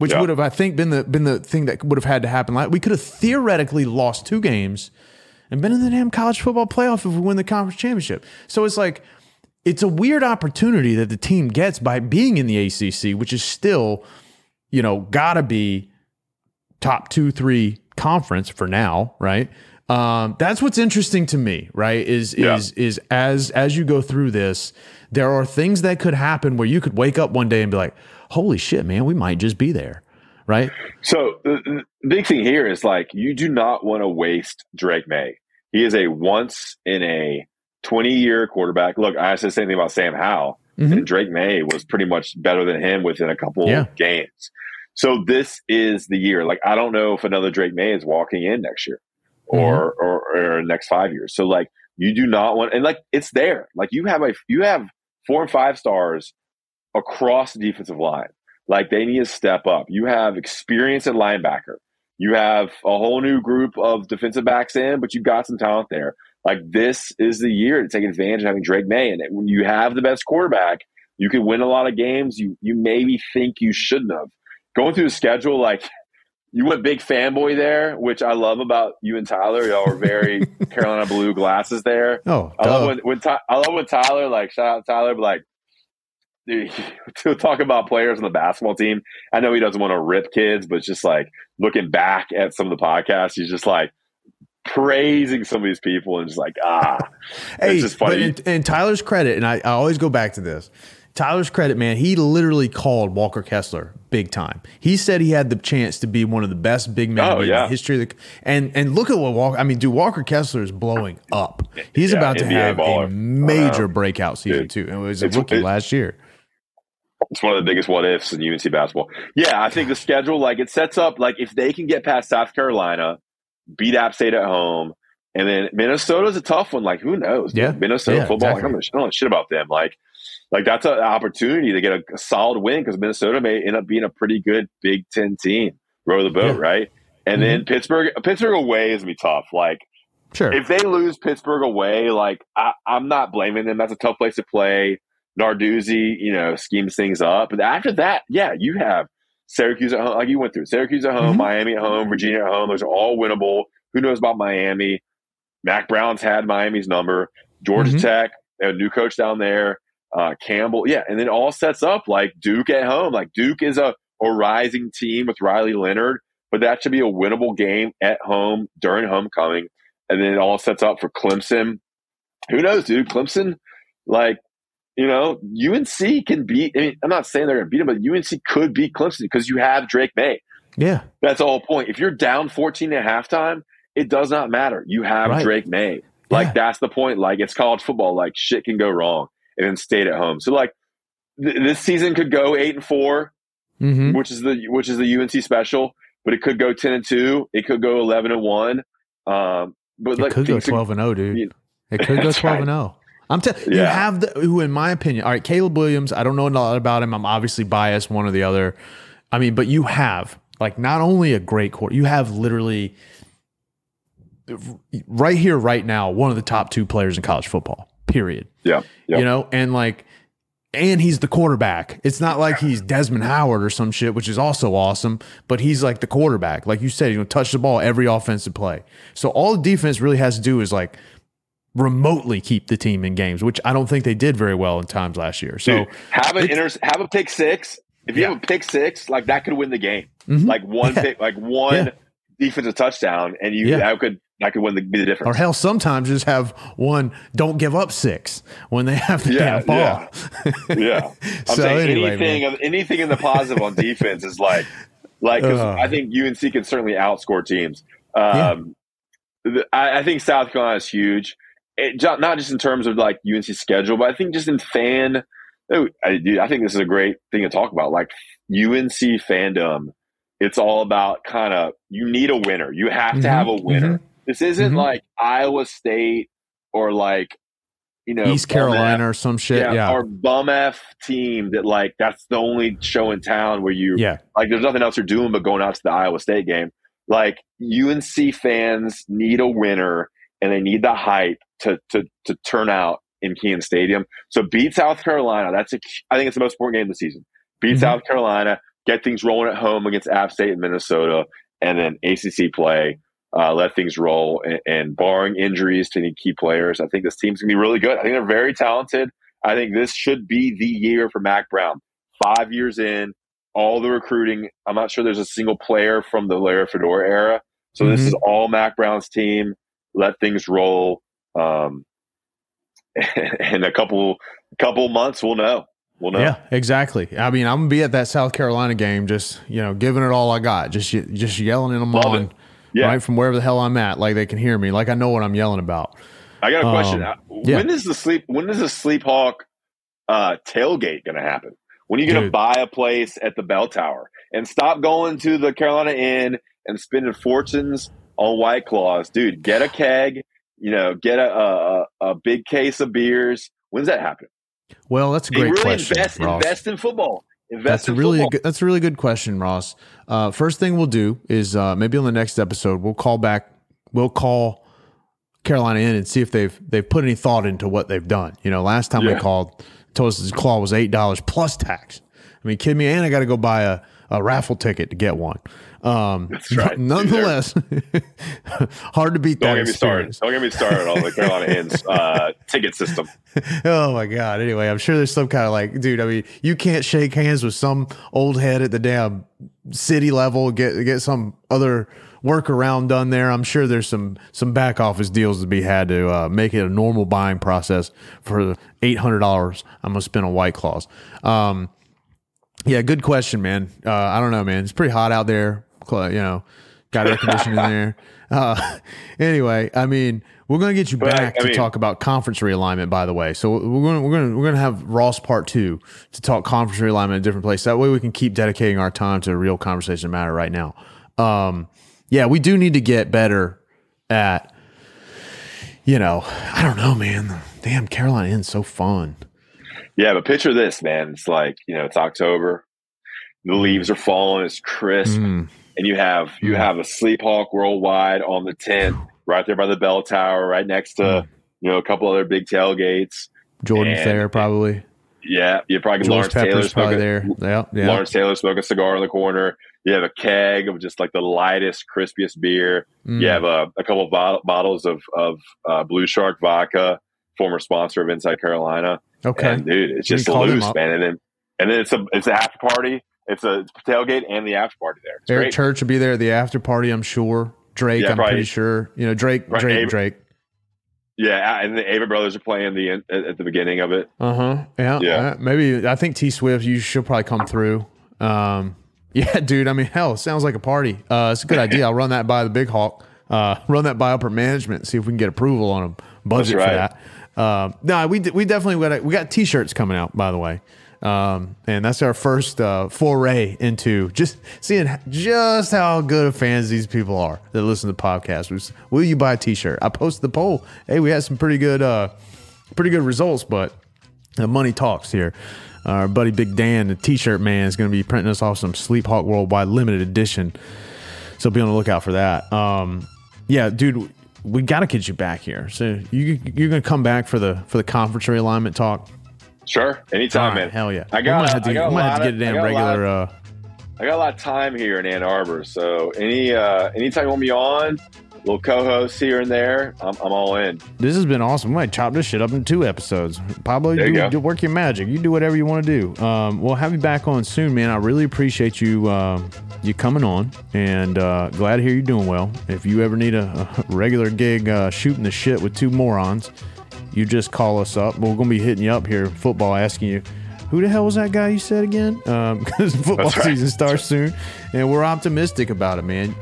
which Yeah. would have I think been the been the thing that would have had to happen. Like we could have theoretically lost two games and been in the damn college football playoff if we win the conference championship. So it's like it's a weird opportunity that the team gets by being in the ACC, which is still, you know, gotta be top two, three conference for now, right? Um, that's what's interesting to me, right? Is yeah. is is as as you go through this, there are things that could happen where you could wake up one day and be like, "Holy shit, man, we might just be there." Right? So the, the big thing here is like you do not want to waste Drake Maye. He is a once in a 20 year quarterback. Look, I said the same thing about Sam Howell. Mm-hmm. And Drake Maye was pretty much better than him within a couple yeah. games. So this is the year. Like I don't know if another Drake Maye is walking in next year or, mm-hmm. or or next five years. So like you do not want and like it's there. Like you have a you have four and five stars across the defensive line. Like they need to step up. You have experience at linebacker. You have a whole new group of defensive backs in, but you've got some talent there. Like this is the year to take advantage of having Drake Maye. And when you have the best quarterback, you can win a lot of games. You you maybe think you shouldn't have. Going through the schedule, like you went big fanboy there, which I love about you and Tyler. Y'all are very Carolina blue glasses there. Oh, I love when, when Ty, I love when Tyler like shout out Tyler, but like to talk about players on the basketball team. I know he doesn't want to rip kids, but just like looking back at some of the podcasts, he's just like praising some of these people and just like ah, hey, it's just funny. But in, in Tyler's credit, and I, I always go back to this. Tyler's credit, man, he literally called Walker Kessler big time. He said he had the chance to be one of the best big men oh, in yeah. the history of the and and look at what Walker. I mean, dude, Walker Kessler is blowing up. He's yeah, about to NBA have baller. a major breakout season dude, too. And it was a rookie it, last year. It's one of the biggest what ifs in UNC basketball. Yeah, I think the schedule, like it sets up, like if they can get past South Carolina, beat App State at home, and then Minnesota's a tough one. Like who knows? Yeah, Minnesota yeah, football. Exactly. Like, I don't know shit about them. Like like that's an opportunity to get a, a solid win because Minnesota may end up being a pretty good Big Ten team. Row the boat, yeah. right? And mm-hmm. then Pittsburgh, Pittsburgh away is be tough. Like, sure, if they lose Pittsburgh away, like I, I'm not blaming them. That's a tough place to play. Narduzzi, you know, schemes things up. But after that, yeah, you have Syracuse at home, like you went through. Syracuse at home, mm-hmm. Miami at home, Virginia at home. Those are all winnable. Who knows about Miami? Mack Brown's had Miami's number. Georgia mm-hmm. Tech, they have a new coach down there uh, Campbell. Yeah. And then all sets up like Duke at home. Like Duke is a, a rising team with Riley Leonard, but that should be a winnable game at home during homecoming. And then it all sets up for Clemson. Who knows, dude? Clemson, like, you know, UNC can beat. I mean, I'm not saying they're going to beat them, but UNC could beat Clemson because you have Drake Maye. Yeah, that's the whole point. If you're down 14 at halftime, it does not matter. You have right. Drake Maye. Like yeah. that's the point. Like it's college football. Like shit can go wrong, and then stayed at home. So like th- this season could go eight and 4 mm-hmm. which is the which is the UNC special. But it could go 10 and two. It could go 11 and one. Um, but it like, could go 12 and 0, dude. It could go 12 right. and 0. I'm telling yeah. you have the who, in my opinion, all right. Caleb Williams. I don't know a lot about him. I'm obviously biased, one or the other. I mean, but you have like not only a great court, you have literally right here, right now, one of the top two players in college football period. Yeah. Yep. You know, and like, and he's the quarterback. It's not like he's Desmond Howard or some shit, which is also awesome, but he's like the quarterback. Like you said, he's gonna touch the ball every offensive play. So all the defense really has to do is like remotely keep the team in games, which I don't think they did very well in times last year. So Dude, have an inter- have a pick six. If you yeah. have a pick six, like that could win the game. Mm-hmm. Like one yeah. pick, like one yeah. defensive touchdown, and you that could that could win the, be the difference. Or hell, sometimes just have one. Don't give up six when they have the yeah, damn ball. Yeah, yeah. I'm so saying anyway, anything, man. anything in the positive on defense is like, like uh, I think UNC can certainly outscore teams. Um, I, think South Carolina is huge, it, not just in terms of like UNC schedule, but I think just in fan. Oh, I, I think this is a great thing to talk about. Like UNC fandom, it's all about kind of you need a winner. You have mm-hmm, to have a winner. Mm-hmm this isn't mm-hmm. like Iowa State or like you know East Carolina F, or some shit. Yeah, yeah, or bum f team that like that's the only show in town where you yeah like there's nothing else you're doing but going out to the Iowa State game. Like UNC fans need a winner and they need the hype to to to turn out in Kenan Stadium. So beat South Carolina. That's a, I think it's the most important game of the season. Beat mm-hmm. South Carolina, get things rolling at home against App State and Minnesota, and then ACC play uh, let things roll. And, and, barring injuries to any key players, I think this team's gonna be really good. I think they're very talented. I think this should be the year for Mack Brown. Five years in, all the recruiting. I'm not sure there's a single player from the Larry Fedora era. So mm-hmm. this is all Mack Brown's team. Let things roll. Um, in a couple couple months, we'll know. We'll know. Yeah, exactly. I mean, I'm gonna be at that South Carolina game, just you know, giving it all I got, just just yelling in them Love on, yeah. right from wherever the hell I'm at, like they can hear me, like I know what I'm yelling about. I got a question. Um, yeah. When is the sleep? When is the sleep hawk uh, tailgate going to happen? When are you going to buy a place at the bell tower and stop going to the Carolina Inn and spending fortunes on White Claws, dude? Get a keg, you know, get a a, a big case of beers. When's that happen? Well, that's a great really question. Invest, Ross. invest in football. Invest that's a really good, that's a really good question, Ross. Uh, first thing we'll do is uh, maybe on the next episode we'll call back. We'll call Carolina Inn and see if they've they've put any thought into what they've done. You know, last time yeah. we called, told us his claw was eight dollars plus tax. I mean, kid me, and I got to go buy a, a raffle ticket to get one. Um, That's right. Nonetheless, hard to beat Don't that. Get me started. Don't get me started on the Carolina Inn's uh, ticket system. Oh my god. Anyway, I'm sure there's some kind of like, dude. I mean, you can't shake hands with some old head at the damn city level. Get get some other workaround done there. I'm sure there's some some back office deals to be had to uh, make it a normal buying process for eight hundred dollars I'm gonna spend on White Claws. Um, yeah, good question, man. Uh, I don't know, man. It's pretty hot out there. You know, got air conditioning in there. Uh, anyway, I mean, we're going to get you but back I, I to mean, talk about conference realignment. By the way, so we're going to we're going we're going to have Ross part two to talk conference realignment in a different place. That way, we can keep dedicating our time to a real conversation matter right now. Um, yeah, we do need to get better at, you know, I don't know, man. Damn, Carolina Inn's so fun. Yeah, but picture this, man. It's like, you know, it's October. The leaves are falling. It's crisp. Mm. And you have you have a Sleep Hawk Worldwide on the tent right there by the bell tower, right next to, mm. you know, a couple other big tailgates. Jordan and, Fair, probably. Yeah, you probably George Lawrence Pepper's Taylor probably there. Yeah, yeah. Lawrence Taylor smoke a cigar in the corner. You have a keg of just like the lightest, crispiest beer. Mm. You have a, a couple of bot- bottles of of uh, Blue Shark vodka, former sponsor of Inside Carolina. Okay, and dude, it's just loose, man. And then and then it's a it's an after party. It's a, it's tailgate and the after party there. It's Eric great. Church will be there at the after party. I'm sure. Drake, yeah, I'm probably, pretty sure. You know, Drake, right, Drake, Ava, Drake. Yeah, and the Avett brothers are playing the at, at the beginning of it. Uh huh. Yeah, yeah. Uh, maybe I think T Swift. You should probably come through. Um, yeah, dude. I mean, hell, sounds like a party. Uh, it's a good idea. I'll run that by the Big Hawk. Uh, run that by upper management. See if we can get approval on a budget right. for that. Uh, no, we we definitely got we got t-shirts coming out. By the way, um, and that's our first uh, foray into just seeing just how good of fans these people are that listen to the podcast. Will you buy a T-shirt? I posted the poll. Hey, we had some pretty good, uh, pretty good results, but the money talks here. Our buddy Big Dan, the T-shirt man, is going to be printing us off some Sleep Hawk Worldwide limited edition. So be on the lookout for that. Um, yeah, dude, we got to get you back here. So you you're going to come back for the for the conference realignment talk. Sure, anytime, right, man. Hell yeah. I got. We might have to, got might have to get it in regular. Of, uh, I got a lot of time here in Ann Arbor, so any uh, anytime you want me on, little co-hosts here and there, I'm, I'm all in. This has been awesome. We might chop this shit up in two episodes. Pablo, you, you do, work your magic. You do whatever you want to do. Um, we'll have you back on soon, man. I really appreciate you uh, you coming on, and uh, glad to hear you're doing well. If you ever need a, a regular gig uh, shooting the shit with two morons you just call us up. We're going to be hitting you up here, football, asking you, who the hell was that guy you said again? Because um, football right. season starts soon, and we're optimistic about it, man.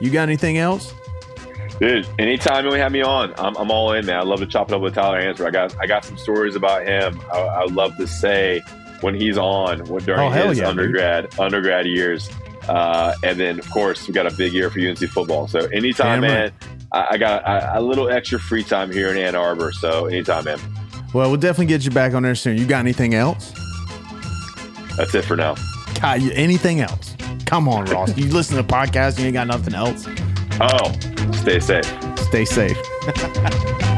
You got anything else? Dude, anytime you have me on, I'm, I'm all in, man. I love to chop it up with Tyler Hansbrough. I got I got some stories about him. I, I love to say when he's on what, during oh, his yeah, undergrad dude. undergrad years. Uh, and then, of course, we got a big year for UNC football. So anytime, man, I got a, a, little extra free time here in Ann Arbor. So anytime, man. Well, we'll definitely get you back on there soon. You got anything else? That's it for now. God, anything else? Come on, Ross. you listen to the podcast and you ain't got nothing else. Oh, stay safe. Stay safe.